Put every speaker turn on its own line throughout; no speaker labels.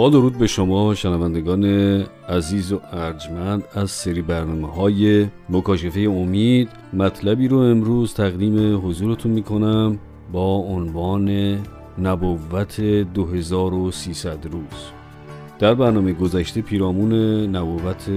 با درود به شما شنوندگان عزیز و ارجمند از سری برنامه های مکاشفه امید. مطلبی رو امروز تقدیم حضورتون می‌کنم با عنوان نبوت 2300 روز. در برنامه گذشته پیرامون نبوت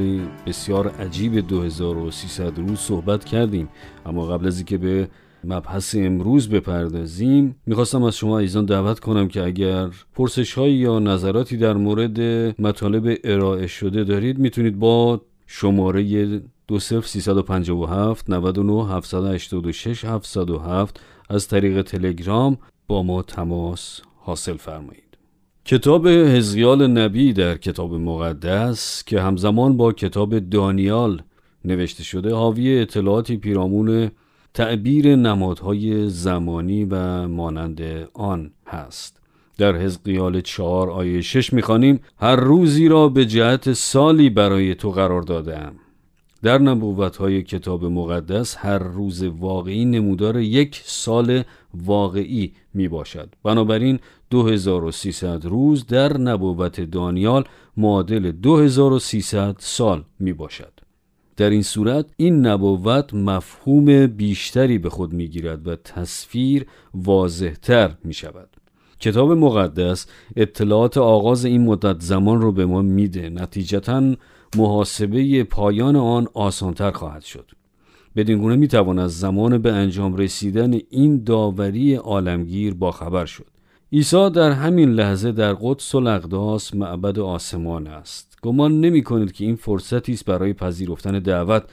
بسیار عجیب 2300 روز صحبت کردیم اما قبل از اینکه به مبحث امروز بپردازیم. می‌خواستم از شما ایزان دعوت کنم که اگر پرسش هایی یا نظراتی در مورد مطالب ارائه شده دارید می‌تونید با شماره دو صفر 357 99 786 707 از طریق تلگرام با ما تماس حاصل فرمایید. کتاب هزیال نبی در کتاب مقدس که همزمان با کتاب دانیال نوشته شده حاوی اطلاعاتی پیرامون تعبیر نمادهای زمانی و مانند آن هست. در حزقیال چهار آیه شش می‌خوانیم هر روزی را به جهت سالی برای تو قرار دادم در نبوت های کتاب مقدس هر روز واقعی نمودار یک سال واقعی می باشد بنابراین 2300 روز در نبوت دانیال معادل 2300 سال می باشد در این صورت این نبوت مفهوم بیشتری به خود می‌گیرد و تصویر واضحتر می شود کتاب مقدس اطلاعات آغاز این مدت زمان رو به ما میده. نتیجتا محاسبه پایان آن آسانتر خواهد شد. بدین گونه می توان از زمان به انجام رسیدن این داوری عالمگیر با خبر شد. عیسی در همین لحظه در قدس الاقداس معبد آسمان است. گمان نمی کنید که این فرصتی است برای پذیرفتن دعوت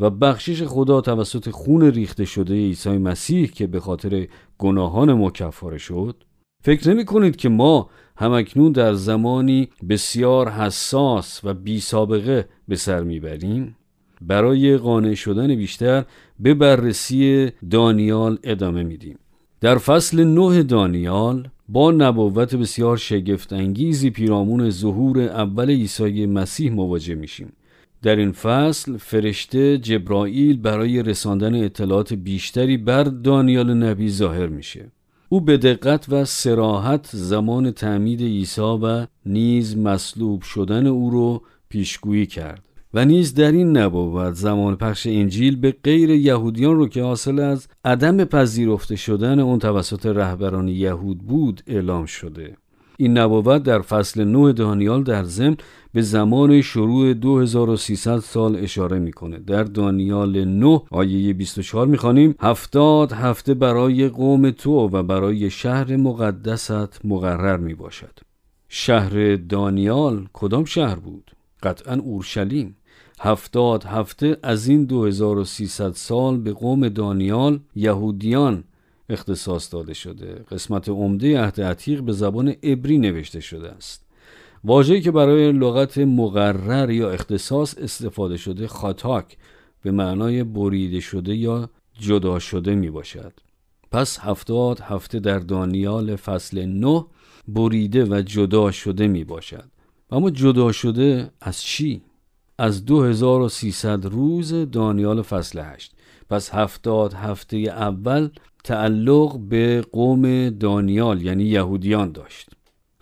و بخشش خدا توسط خون ریخته شده عیسی مسیح که به خاطر گناهان ما کفاره شد؟ فکر نمی کنید که ما همکنون در زمانی بسیار حساس و بی سابقه به سر می‌بریم؟ برای قانع شدن بیشتر به بررسی دانیال ادامه میدیم. در فصل نه دانیال با نبوت بسیار شگفت انگیزی پیرامون ظهور اول عیسی مسیح مواجه میشیم. در این فصل فرشته جبرائیل برای رساندن اطلاعات بیشتری بر دانیال نبی ظاهر میشه. او به دقت و سراحت زمان تعمید عیسی و نیز مصلوب شدن او رو پیشگویی کرد. و نیز در این نبوت زمان پخش انجیل به غیر یهودیان رو که حاصل از عدم پذیرفته شدن اون توسط رهبران یهود بود اعلام شده. این نبوت در فصل 9 دانیال در ضمن به زمان شروع 2300 سال اشاره می‌کنه. در دانیال 9 آیه 24 می‌خوانیم. هفتاد هفته برای قوم تو و برای شهر مقدست مقرر می‌باشد. شهر دانیال کدام شهر بود؟ قطعا اورشلیم. هفتاد هفته از این 2300 سال به قوم دانیال یهودیان اختصاص داده شده. قسمت عمده عهد عتیق به زبان عبری نوشته شده است. واژه‌ای که برای لغت مقرر یا اختصاص استفاده شده خاتاک به معنای بریده شده یا جدا شده می باشد پس هفتاد هفته در دانیال فصل نه بریده و جدا شده می باشد اما جدا شده از چی؟ از 2300 روز دانیال فصل 8 پس هفتاد هفته اول تعلق به قوم دانیال یعنی یهودیان داشت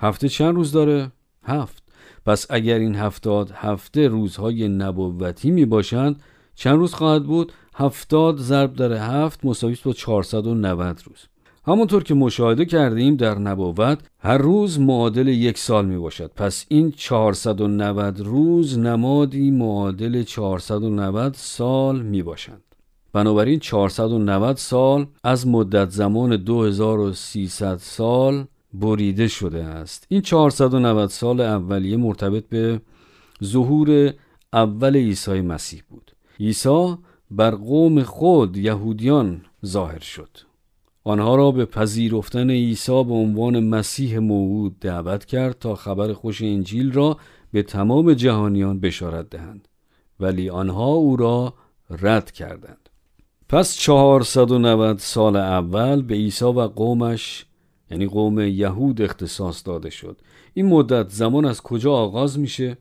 هفته چند روز داره؟ هفت پس اگر این هفتاد هفته روزهای نبوتی می باشند چند روز خواهد بود؟ هفتاد ضرب در هفت مساوی با 490 روز همونطور که مشاهده کردیم در نبوت هر روز معادل یک سال می باشد پس این 490 روز نمادی معادل 490 سال می باشند بنابراین 490 سال از مدت زمان 2300 سال بریده شده است. این 490 سال اولیه مرتبط به ظهور اول عیسی مسیح بود. عیسی بر قوم خود یهودیان ظاهر شد. آنها را به پذیرفتن عیسی به عنوان مسیح موعود دعوت کرد تا خبر خوش انجیل را به تمام جهانیان بشارت دهند. ولی آنها او را رد کردند. پس 490 سال اول به عیسی و قومش یعنی قوم یهود اختصاص داده شد. این مدت زمان از کجا آغاز میشه؟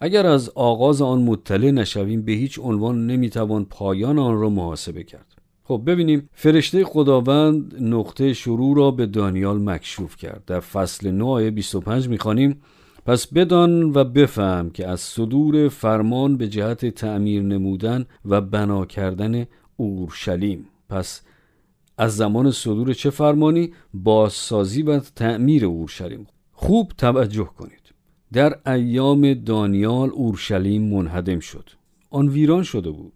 اگر از آغاز آن مطلع نشویم به هیچ عنوان نمی‌توان پایان آن را محاسبه کرد. خب ببینیم فرشته خداوند نقطه شروع را به دانیال مکشوف کرد. در فصل 9 آیه 25 می‌خوانیم. پس بدان و بفهم که از صدور فرمان به جهت تعمیر نمودن و بنا کردن اورشلیم. پس از زمان صدور چه فرمانی؟ بازسازی و تعمیر اورشلیم. خوب توجه کنید. در ایام دانیال اورشلیم منهدم شد. آن ویران شده بود.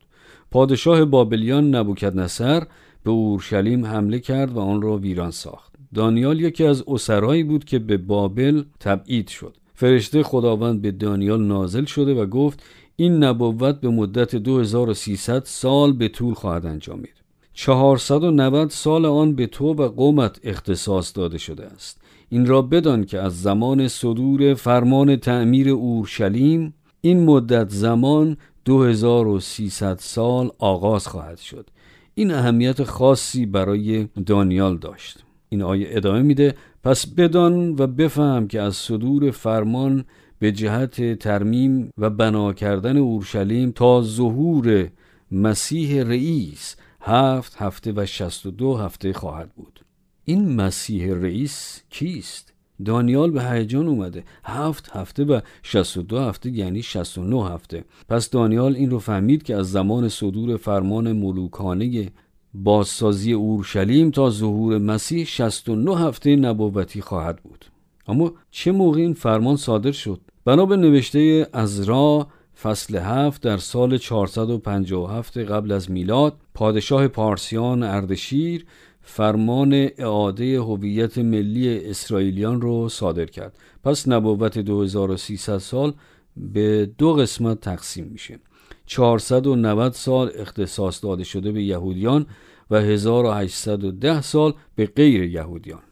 پادشاه بابلیان نبوکدنصر به اورشلیم حمله کرد و آن را ویران ساخت. دانیال یکی از اسرایی بود که به بابل تبعید شد. فرشته خداوند به دانیال نازل شده و گفت این نبوت به مدت 2300 سال به طول خواهد انجامید. 490 سال آن به تو و قومت اختصاص داده شده است. این را بدان که از زمان صدور فرمان تعمیر اورشلیم این مدت زمان 2300 سال آغاز خواهد شد. این اهمیت خاصی برای دانیال داشت. این آیه ادامه میده پس بدان و بفهم که از صدور فرمان به جهت ترمیم و بنا کردن اورشلیم تا ظهور مسیح رئیس هفت هفته و شست و دو هفته خواهد بود. این مسیح رئیس کیست؟ دانیال به هیجان اومده. هفت هفته و 62 هفته یعنی 69 هفته. پس دانیال این رو فهمید که از زمان صدور فرمان ملوکانه بازسازی اورشلیم تا ظهور مسیح 69 هفته نبوتی خواهد بود. اما چه موقع این فرمان صادر شد؟ بنا به نوشته ازرا فصل هفت در سال 457 قبل از میلاد پادشاه پارسیان اردشیر فرمان اعاده هویت ملی اسرائیلیان رو صادر کرد. پس نبوت 2300 سال به دو قسمت تقسیم میشه. 490 سال اختصاص داده شده به یهودیان و 1810 سال به غیر یهودیان.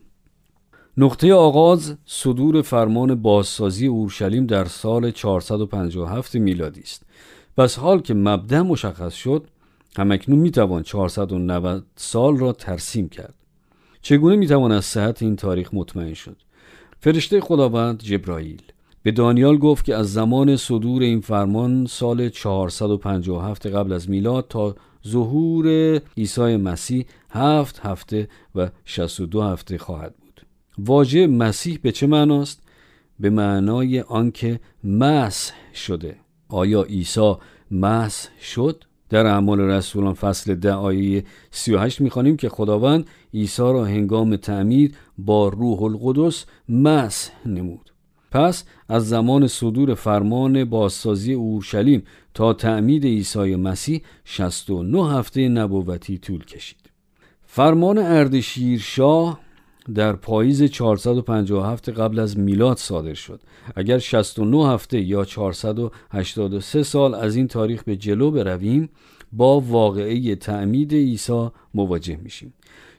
نقطه آغاز صدور فرمان بازسازی اورشلیم در سال 457 میلادی است. پس حال که مبدع مشخص شد همکنون می‌توان 490 سال را ترسیم کرد. چگونه می‌توان از صحت این تاریخ مطمئن شد؟ فرشته خداوند جبرائیل به دانیال گفت که از زمان صدور این فرمان سال 457 قبل از میلاد تا ظهور عیسی مسیح هفت هفته و 62 هفته خواهد بود. واژه مسیح به چه معناست؟ به معنای آنکه مسح شده. آیا عیسی مسح شد؟ در اعمال رسولان فصل ده آیه 38 می‌خوانیم که خداوند عیسی را هنگام تعمید با روح القدس مسح نمود. پس از زمان صدور فرمان بازسازی اورشلیم تا تعمید عیسی مسیح 69 هفته نبوتی طول کشید. فرمان اردشیر شاه در پاییز 457 قبل از میلاد صادر شد. اگر 69 هفته یا 483 سال از این تاریخ به جلو برویم با واقعه تعمید عیسی مواجه میشیم.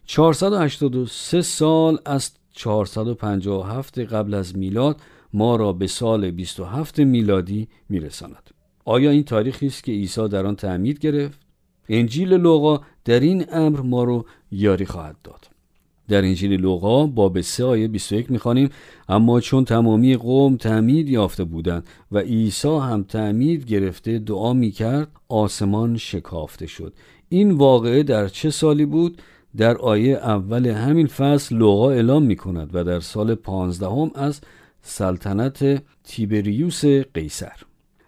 483 سال از 457 قبل از میلاد ما را به سال 27 میلادی میرساند. آیا این تاریخی است که عیسی در آن تعمید گرفت؟ انجیل لوقا در این امر ما رو یاری خواهد داد. در انجیل لوقا باب 3 آیه 21 می‌خوانیم. اما چون تمامی قوم تعمید یافته بودند و عیسی هم تعمید گرفته دعا می‌کرد آسمان شکافته شد. این واقعه در چه سالی بود؟ در آیه اول همین فصل لوقا اعلام می کند و در سال پانزدهم از سلطنت تیبریوس قیصر.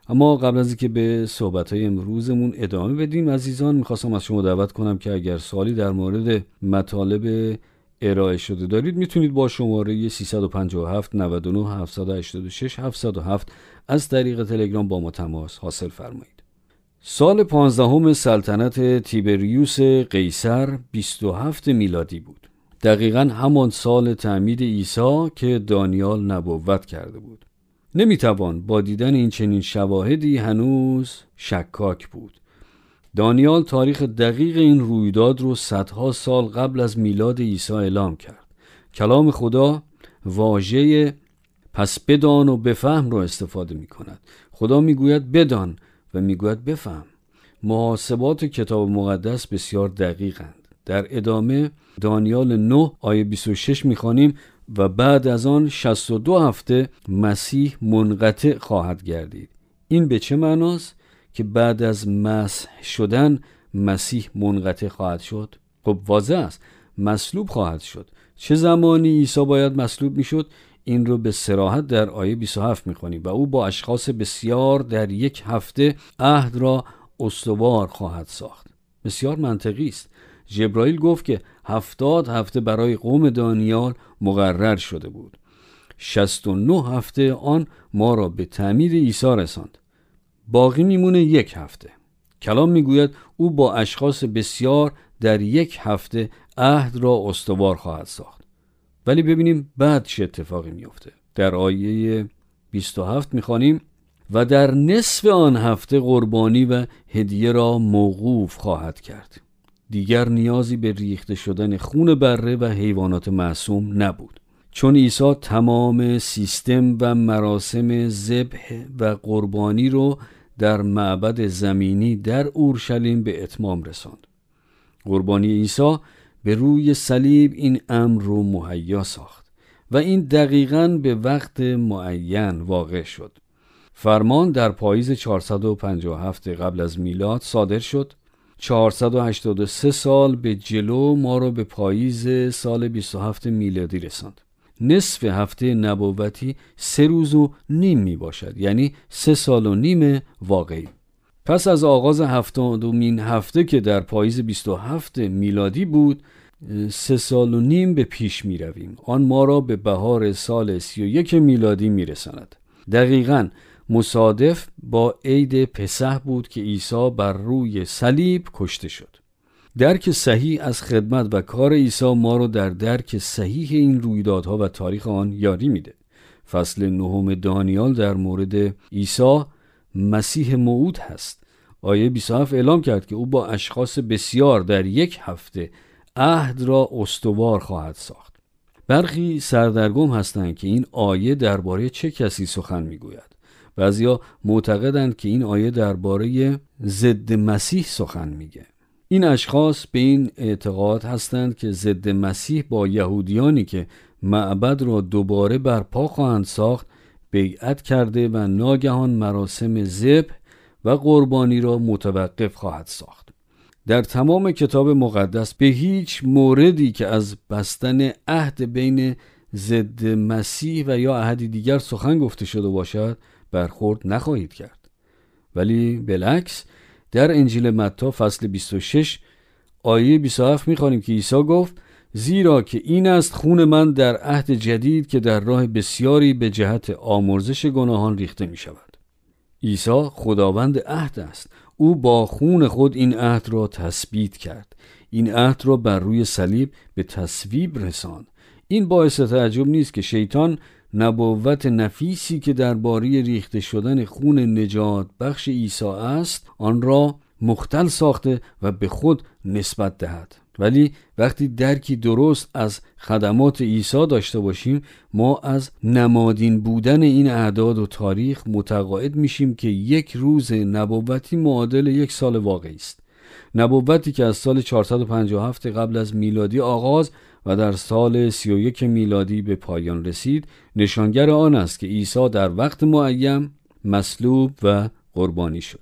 اما قبل از اینکه به صحبت های امروزمون ادامه بدیم عزیزان می‌خواستم از شما دعوت کنم که اگر سوالی در مورد مطالب ارائه شده. دارید می‌تونید با شماره 357 99 786 707 از طریق تلگرام با ما تماس حاصل فرمایید. سال پانزدهم سلطنت تیبریوس قیصر 27 میلادی بود. دقیقا همان سال تعمید عیسی که دانیال نبوت کرده بود. نمی‌توان با دیدن این چنین شواهدی هنوز شکاک بود. دانیال تاریخ دقیق این رویداد رو صدها سال قبل از میلاد عیسی اعلام کرد. کلام خدا واژه پس بدان و بفهم رو استفاده می کند خدا می‌گوید بدان و می‌گوید بفهم. محاسبات کتاب مقدس بسیار دقیقند. در ادامه دانیال 9 آیه 26 می‌خوانیم و بعد از آن 62 هفته مسیح منقطع خواهد گردید. این به چه معناست؟ که بعد از مسح شدن مسیح منقطع خواهد شد. خب واضح است مصلوب خواهد شد. چه زمانی عیسی باید مصلوب می‌شد؟ این رو به سراحت در آیه 27 می‌خوانیم و او با اشخاص بسیار در یک هفته عهد را استوار خواهد ساخت. بسیار منطقی است. جبرائیل گفت که هفتاد هفته برای قوم دانیال مقرر شده بود. 69 هفته آن ما را به تعمیر عیسی رساند. باقی میمونه یک هفته. کلام می‌گوید او با اشخاص بسیار در یک هفته عهد را استوار خواهد ساخت. ولی ببینیم بعد چه اتفاقی میفته. در آیه 27 می‌خوانیم و در نصف آن هفته قربانی و هدیه را موقوف خواهد کرد. دیگر نیازی به ریخته شدن خون بره و حیوانات معصوم نبود. چون عیسی تمام سیستم و مراسم ذبح و قربانی رو در معبد زمینی در اورشلیم به اتمام رساند. قربانی عیسی به روی صلیب این امر رو مهیا ساخت و این دقیقا به وقت معین واقع شد. فرمان در پاییز 457 قبل از میلاد صادر شد. 483 سال به جلو ما رو به پاییز سال 27 میلادی رساند. نصف هفته نبوتی سه روز و نیم می باشد یعنی سه سال و نیم واقعی. پس از آغاز هفتادمین هفته که در پاییز 27 میلادی بود سه سال و نیم به پیش می رویم آن ما را به بهار سال 31 میلادی می رساند دقیقا مصادف با عید پسح بود که عیسی بر روی صلیب کشته شد. درک صحیح از خدمت و کار عیسی ما رو در درک صحیح این رویدادها و تاریخ آن یاری میده. فصل نهم دانیال در مورد عیسی مسیح موعود هست. آیه 27 اعلام کرد که او با اشخاص بسیار در یک هفته عهد را استوار خواهد ساخت. برخی سردرگم هستند که این آیه درباره چه کسی سخن می‌گوید؟ بعضیا معتقدند که این آیه درباره ضد مسیح سخن میگه. این اشخاص به این اعتقاد هستند که ضد مسیح با یهودیانی که معبد را دوباره برپا خواهند ساخت بیعت کرده و ناگهان مراسم ذبح و قربانی را متوقف خواهد ساخت. در تمام کتاب مقدس به هیچ موردی که از بستن عهد بین ضد مسیح و یا عهدی دیگر سخن گفته شده باشد برخورد نخواهید کرد. ولی بالعکس در انجیل متا فصل 26 آیه 27 می‌خوانیم که عیسی گفت زیرا که این است خون من در عهد جدید که در راه بسیاری به جهت آمرزش گناهان ریخته می شود. عیسی خداوند عهد است. او با خون خود این عهد را تثبیت کرد. این عهد را بر روی صلیب به تصویب رساند. این باعث تعجب نیست که شیطان نبوت نفیسی که درباره ریخته شدن خون نجات بخش عیسی است آن را مختل ساخته و به خود نسبت دهد. ولی وقتی درکی درست از خدمات عیسی داشته باشیم ما از نمادین بودن این اعداد و تاریخ متقاعد میشیم که یک روز نبوتی معادل یک سال واقعی است. نبوتی که از سال 457 قبل از میلادی آغاز و در سال 31 میلادی به پایان رسید نشانگر آن است که عیسی در وقت معیم مصلوب و قربانی شد.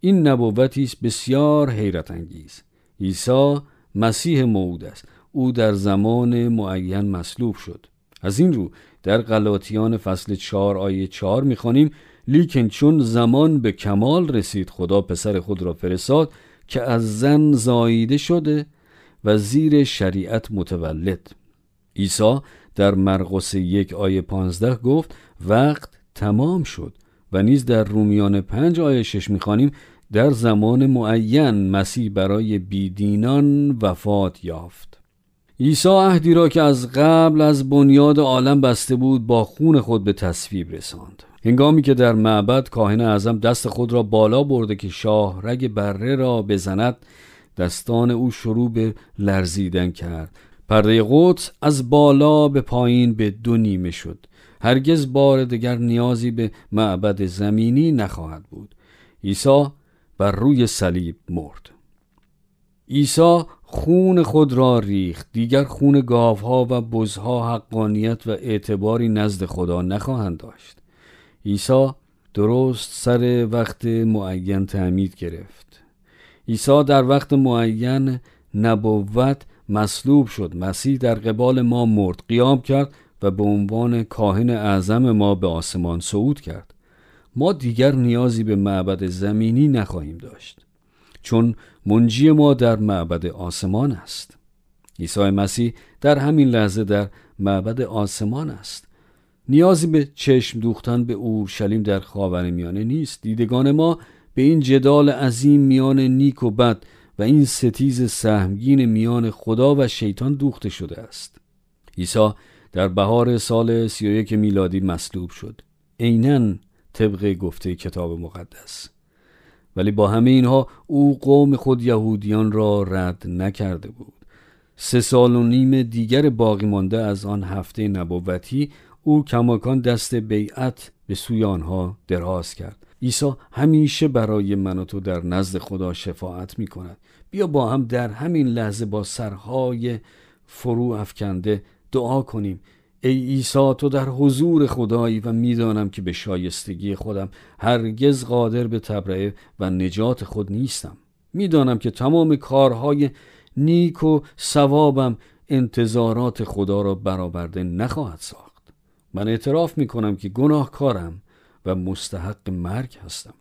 این نبوتی است بسیار حیرت انگیز. عیسی مسیح موعود است. او در زمان معین مصلوب شد. از این رو در غلاطیان فصل 4 آیه 4 می‌خوانیم لیکن چون زمان به کمال رسید خدا پسر خود را فرستاد که از زن زاییده شده و زیر شریعت متولد. عیسی در مرقس یک آیه پانزده گفت وقت تمام شد و نیز در رومیان پنج آیه شش می‌خوانیم در زمان معین مسیح برای بیدینان وفات یافت. عیسی عهدی را که از قبل از بنیاد عالم بسته بود با خون خود به تصویب رساند. هنگامی که در معبد کاهن اعظم دست خود را بالا برده که شاه رگ بره را بزند دستان او شروع به لرزیدن کرد. پرده قدس از بالا به پایین به دو نیمه شد. هرگز بار دیگر نیازی به معبد زمینی نخواهد بود. عیسی بر روی صلیب مرد. عیسی خون خود را ریخت. دیگر خون گاوها و بزها حقانیت و اعتباری نزد خدا نخواهند داشت. عیسی درست سر وقت معین تعمید گرفت. عیسی در وقت معین نبوت مصلوب شد. مسیح در قبال ما مرد قیام کرد و به عنوان کاهن اعظم ما به آسمان صعود کرد. ما دیگر نیازی به معبد زمینی نخواهیم داشت چون منجی ما در معبد آسمان است. عیسی مسیح در همین لحظه در معبد آسمان است. نیازی به چشم دوختن به اورشلیم در میانه نیست. دیدگان ما به این جدال عظیم میان نیک و بد و این ستیز سهمگین میان خدا و شیطان دوخته شده است. عیسی در بهار سال 31 میلادی مصلوب شد. عینا طبق گفته کتاب مقدس. ولی با همه اینها او قوم خود یهودیان را رد نکرده بود. سه سال و نیم دیگر باقی مانده از آن هفته نبوتی او کماکان دست بیعت به سوی آنها دراز کرد. عیسی همیشه برای من و تو در نزد خدا شفاعت می کند بیا با هم در همین لحظه با سرهای فرو افکنده دعا کنیم. ای عیسی تو در حضور خدایی و می‌دانم که به شایستگی خودم هرگز قادر به تبرئه و نجات خود نیستم. می‌دانم که تمام کارهای نیک و ثوابم انتظارات خدا را برآورده نخواهد ساخت. من اعتراف می کنم که گناهکارم و مستحق مرگ هستم.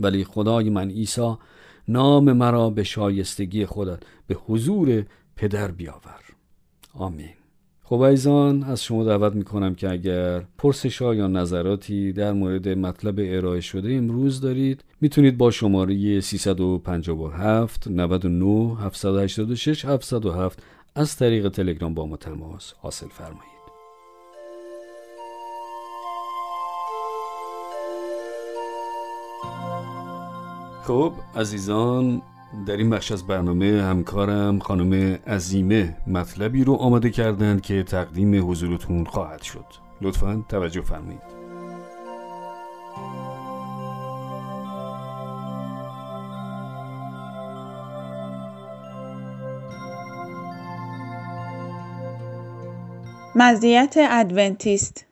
ولی خدای من عیسی نام مرا به شایستگی خودت به حضور پدر بیاور. آمین. خب ایزان از شما دعوت می‌کنم که اگر پرسش یا نظراتی در مورد مطلب ارائه شده امروز دارید می‌تونید با شماره 357 99 786 707 از طریق تلگرام با ما تماس حاصل فرمایید. خب عزیزان در این بخش از برنامه همکارم خانم عزیمه مطلبی رو آماده کردند که تقدیم حضورتون خواهد شد. لطفا توجه فرمایید.
مزیت ادونتیست.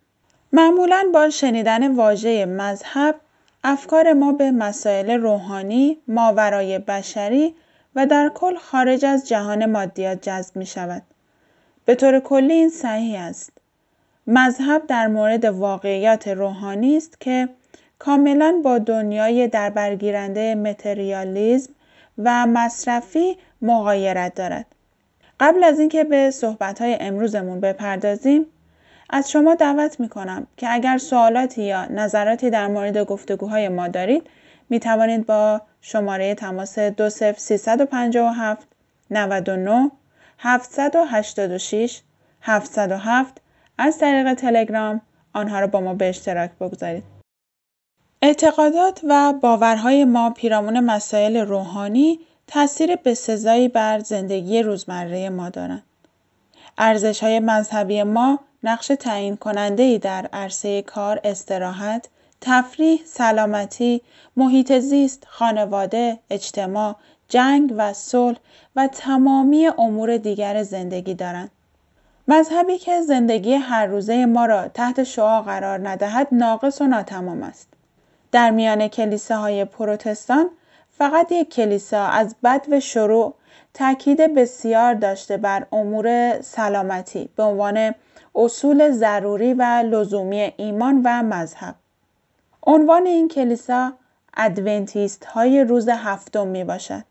معمولا با شنیدن واژه مذهب افکار ما به مسائل روحانی، ماورای بشری و در کل خارج از جهان مادیات جذب می شود. به طور کلی این صحیح است. مذهب در مورد واقعیات روحانی است که کاملا با دنیای در برگیرنده متریالیزم و مصرفی مغایرت دارد. قبل از اینکه به صحبت‌های امروزمون بپردازیم، از شما دعوت می کنم که اگر سوالاتی یا نظراتی در مورد گفتگوهای ما دارید می توانید با شماره تماس 20357 99 786 707 از طریق تلگرام آنها را با ما به اشتراک بگذارید. اعتقادات و باورهای ما پیرامون مسائل روحانی تاثیر بسزایی بر زندگی روزمره ما دارند. ارزش های مذهبی ما نقش تعیین کننده ای در عرصه کار، استراحت، تفریح، سلامتی، محیط زیست، خانواده، اجتماع، جنگ و صلح و تمامی امور دیگر زندگی دارند. مذهبی که زندگی هر روزه ما را تحت شعا قرار ندهد ناقص و ناتمام است. در میان کلیساهای پروتستان فقط یک کلیسا از بد و شروع تاکید بسیار داشته بر امور سلامتی به عنوان اصول ضروری و لزومی ایمان و مذهب عنوان این کلیسا ادونتیست های روز هفتم می باشد.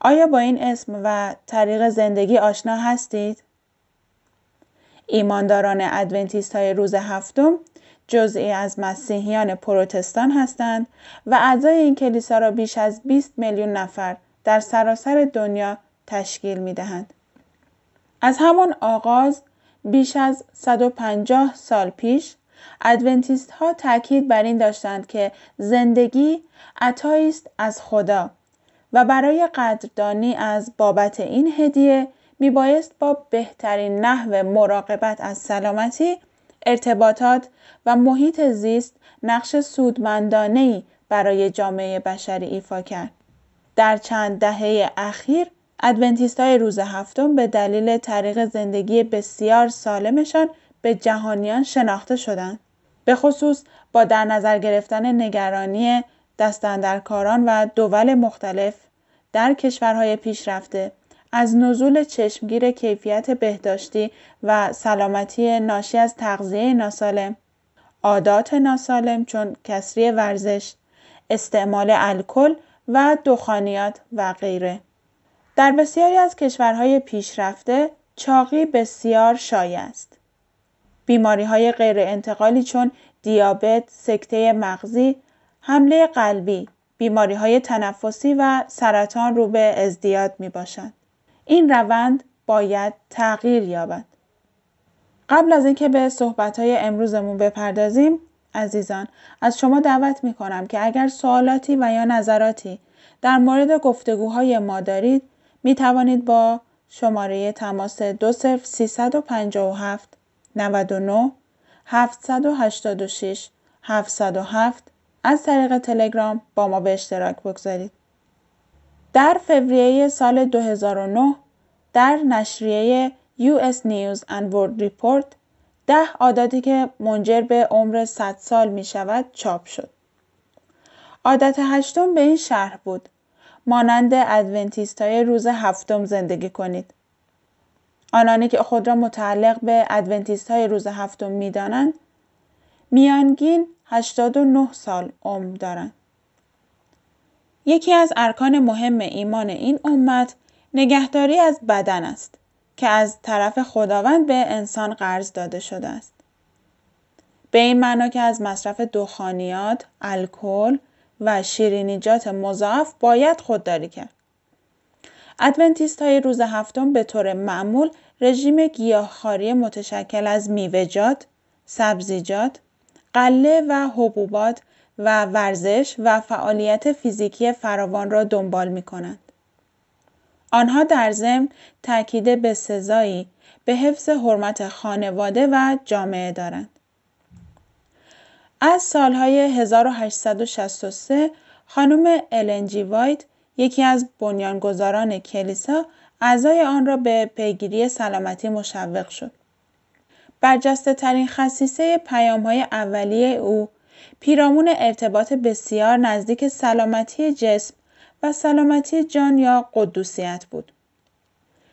آیا با این اسم و طریق زندگی آشنا هستید؟ ایمانداران ادونتیست های روز هفتم جزئی از مسیحیان پروتستان هستند و اعضای این کلیسا را بیش از 20 میلیون نفر در سراسر دنیا تشکیل می دهند. از همان آغاز بیش از 150 سال پیش ادونتیست ها تاکید بر این داشتند که زندگی عطایی است از خدا و برای قدردانی از بابت این هدیه میبایست با بهترین نحو مراقبت از سلامتی ارتباطات و محیط زیست نقش سودمندانه برای جامعه بشری ایفا کرد. در چند دهه اخیر ادونتیست های روز هفتم به دلیل طریق زندگی بسیار سالمشان به جهانیان شناخته شدند. به خصوص با در نظر گرفتن نگرانی دستندرکاران و دول مختلف در کشورهای پیشرفته از نزول چشمگیر کیفیت بهداشتی و سلامتی ناشی از تغذیه ناسالم، عادات ناسالم چون کسری ورزش، استعمال الکل و دخانیات و غیره. در بسیاری از کشورهای پیشرفته چاقی بسیار شایع است. بیماری های غیر انتقالی چون دیابت، سکته مغزی، حمله قلبی، بیماری های تنفسی و سرطان رو به ازدیاد می باشند. این روند باید تغییر یابد. قبل از اینکه به های امروزمون بپردازیم عزیزان از شما دعوت می کنم که اگر سوالاتی و یا نظراتی در مورد گفتگوهای ما دارید می توانید با شماره تماس 20357 99 786 707 از طریق تلگرام با ما به اشتراک بگذارید. در فوریه سال 2009 در نشریه US News and World Report ده عادتی که منجر به عمر 100 سال می شود چاپ شد. عادت هشتم به این شرح بود. مانند ادونتیست های روز هفتم زندگی کنید. آنانی که خود را متعلق به ادونتیست های روز هفتم می دانند، میانگین 89 سال عمر دارند. یکی از ارکان مهم ایمان این امت نگهداری از بدن است که از طرف خداوند به انسان قرض داده شده است. به این معنا که از مصرف دخانیات، الکل و شیرینیجات مضاعف باید خودداری کرد. ادونتیست های روز هفتم به طور معمول رژیم گیاهخواری متشکل از میوه‌جات، سبزیجات، قله و حبوبات و ورزش و فعالیت فیزیکی فراوان را دنبال می کنند. آنها در ضمن تاکید به سزایی به حفظ حرمت خانواده و جامعه دارند. از سالهای 1863 خانم النجی وایت یکی از بنیانگذاران کلیسا اعضای آن را به پیگیری سلامتی مشوق شد. برجسته ترین خصیصه پیام های اولیه او پیرامون ارتباط بسیار نزدیک سلامتی جسم و سلامتی جان یا قدوسیت بود.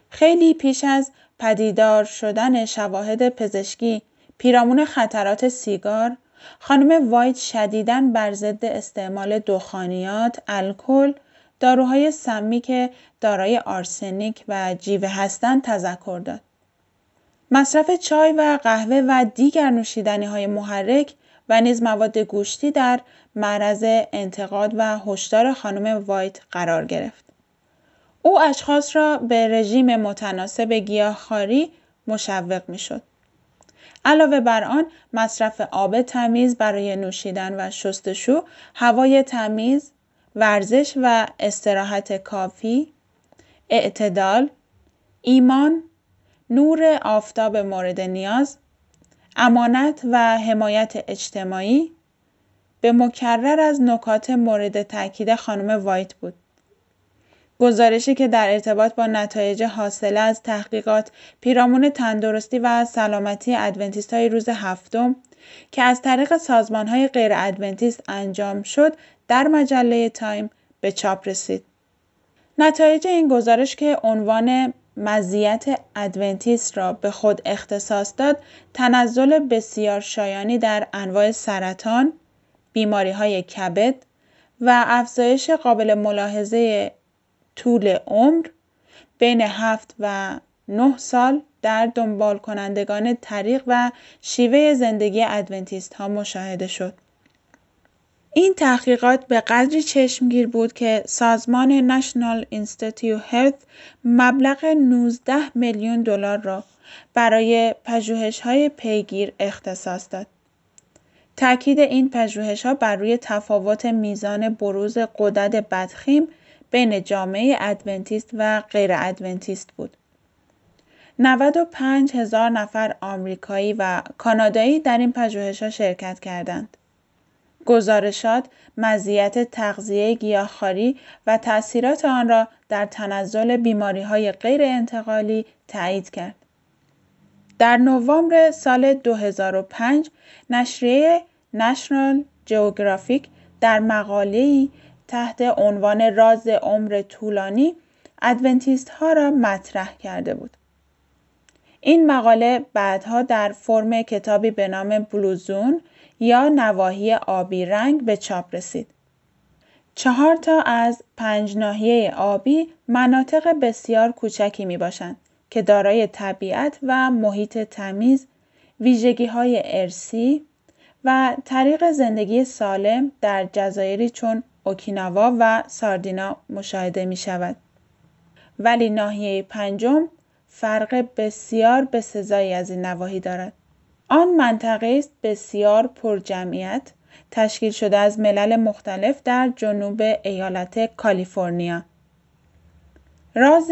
خیلی پیش از پدیدار شدن شواهد پزشکی پیرامون خطرات سیگار، خانم وایت شدیداً بر ضد استعمال دخانیات، الکل، داروهای سمی که دارای آرسنیک و جیوه هستند تذکر داد. مصرف چای و قهوه و دیگر نوشیدنی های محرک و نیز مواد گوشتی در معرض انتقاد و هشدار خانم وایت قرار گرفت. او اشخاص را به رژیم متناسب گیاهخواری مشوق می شد. علاوه بر آن مصرف آب تمیز برای نوشیدن و شستشو، هوای تمیز، ورزش و استراحت کافی، اعتدال، ایمان، نور آفتاب مورد نیاز، امانت و حمایت اجتماعی به مکرر از نکات مورد تاکید خانم وایت بود. گزارشی که در ارتباط با نتایج حاصله از تحقیقات پیرامون تندرستی و سلامتی ادونتیست های روز هفتم که از طریق سازمان های غیر ادونتیست انجام شد در مجله تایم به چاپ رسید. نتایج این گزارش که عنوان مزیت ادونتیست را به خود اختصاص داد تنزل بسیار شایانی در انواع سرطان، بیماری های کبد و افزایش قابل ملاحظه طول عمر بین 7 و 9 سال در دنبال کنندگان طریق و شیوه زندگی ادونتیست ها مشاهده شد. این تحقیقات به قدری چشمگیر بود که سازمان National Institute Health مبلغ 19 میلیون دلار را برای های پیگیر اختصاص داد. تاکید این ها بر روی تفاوت میزان بروز قدرت بدخیم بین جامعه ادونتیست و غیر ادونتیست بود. 95 هزار نفر آمریکایی و کانادایی در این ها شرکت کردند. گزارشات مزیت تغذیه گیاهخواری و تاثیرات آن را در تنزل بیماری های غیر انتقالی تایید کرد. در نوامبر سال 2005 نشریه نشنال جئوگرافیک در مقاله‌ای تحت عنوان راز عمر طولانی ادونتیست ها را مطرح کرده بود. این مقاله بعدها در فرم کتابی به نام بلوزون یا نواحی آبی رنگ به چاپ رسید. چهار تا از پنج ناحیه آبی مناطق بسیار کوچکی می باشند که دارای طبیعت و محیط تمیز، ویژگی های ارسی و طریق زندگی سالم در جزایری چون اوکیناوا و ساردینا مشاهده می شود. ولی ناحیه پنجم فرق بسیار به سزایی از این نواحی دارد. آن منطقه است بسیار پرجمعیت تشکیل شده از ملل مختلف در جنوب ایالت کالیفرنیا. راز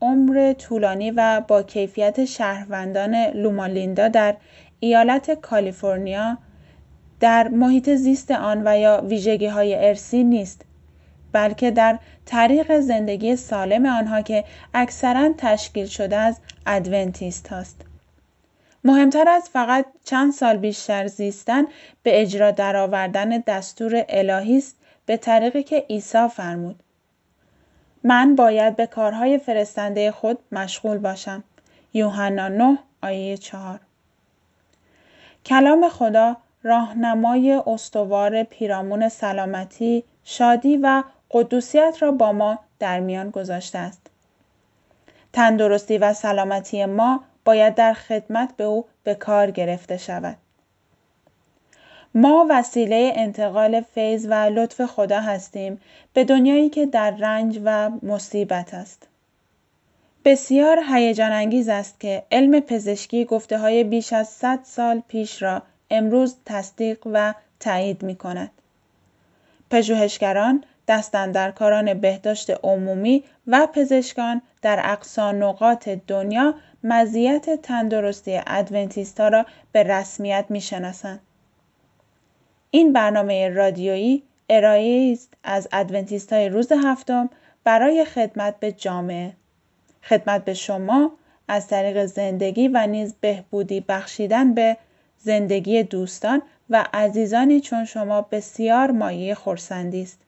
عمر طولانی و با کیفیت شهروندان لومالیندا در ایالت کالیفرنیا در محیط زیست آن و یا ویژگی های ارسی نیست بلکه در طریق زندگی سالم آنها که اکثرا تشکیل شده از ادونتیست هاست. مهمتر از فقط چند سال بیشتر زیستن به اجرا درآوردن دستور الهی است به طریقی که عیسی فرمود. من باید به کارهای فرستنده خود مشغول باشم. یوحنا 9 آیه 4 کلام خدا راهنمای استوار پیرامون سلامتی، شادی و قدوسیت را با ما در میان گذاشته است. تندرستی و سلامتی ما باید در خدمت به او به کار گرفته شود. ما وسیله انتقال فیض و لطف خدا هستیم به دنیایی که در رنج و مصیبت است. بسیار هیجان انگیز است که علم پزشکی گفته های بیش از 100 سال پیش را امروز تصدیق و تایید می کند. پژوهشگران دستندرکاران بهداشت عمومی و پزشکان در اقصا نقاط دنیا مزیت تندرستی ادونتیستا را به رسمیت می‌شناسند این برنامه رادیویی ارائه است از ادونتیست های روز هفتم برای خدمت به جامعه خدمت به شما از طریق زندگی و نیز بهبودی بخشیدن به زندگی دوستان و عزیزانی چون شما بسیار مایه خورسندی است.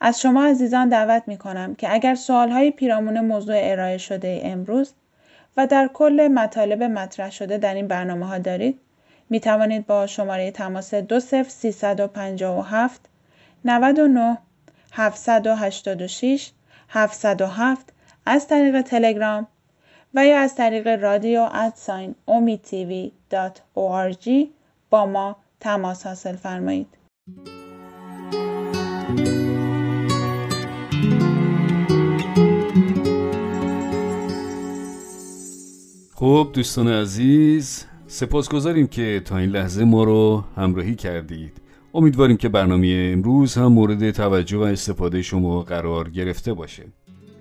از شما عزیزان دعوت می کنم که اگر سوال های پیرامون موضوع ارائه شده امروز و در کل مطالب مطرح شده در این برنامه ها دارید می توانید با شماره تماس 20357 99 786 707 از طریق تلگرام و یا از طریق رادیو ادساین تیوی با ما تماس حاصل فرمایید.
خب دوستان عزیز سپاسگزاریم که تا این لحظه ما رو همراهی کردید امیدواریم که برنامه امروز هم مورد توجه و استفاده شما قرار گرفته باشه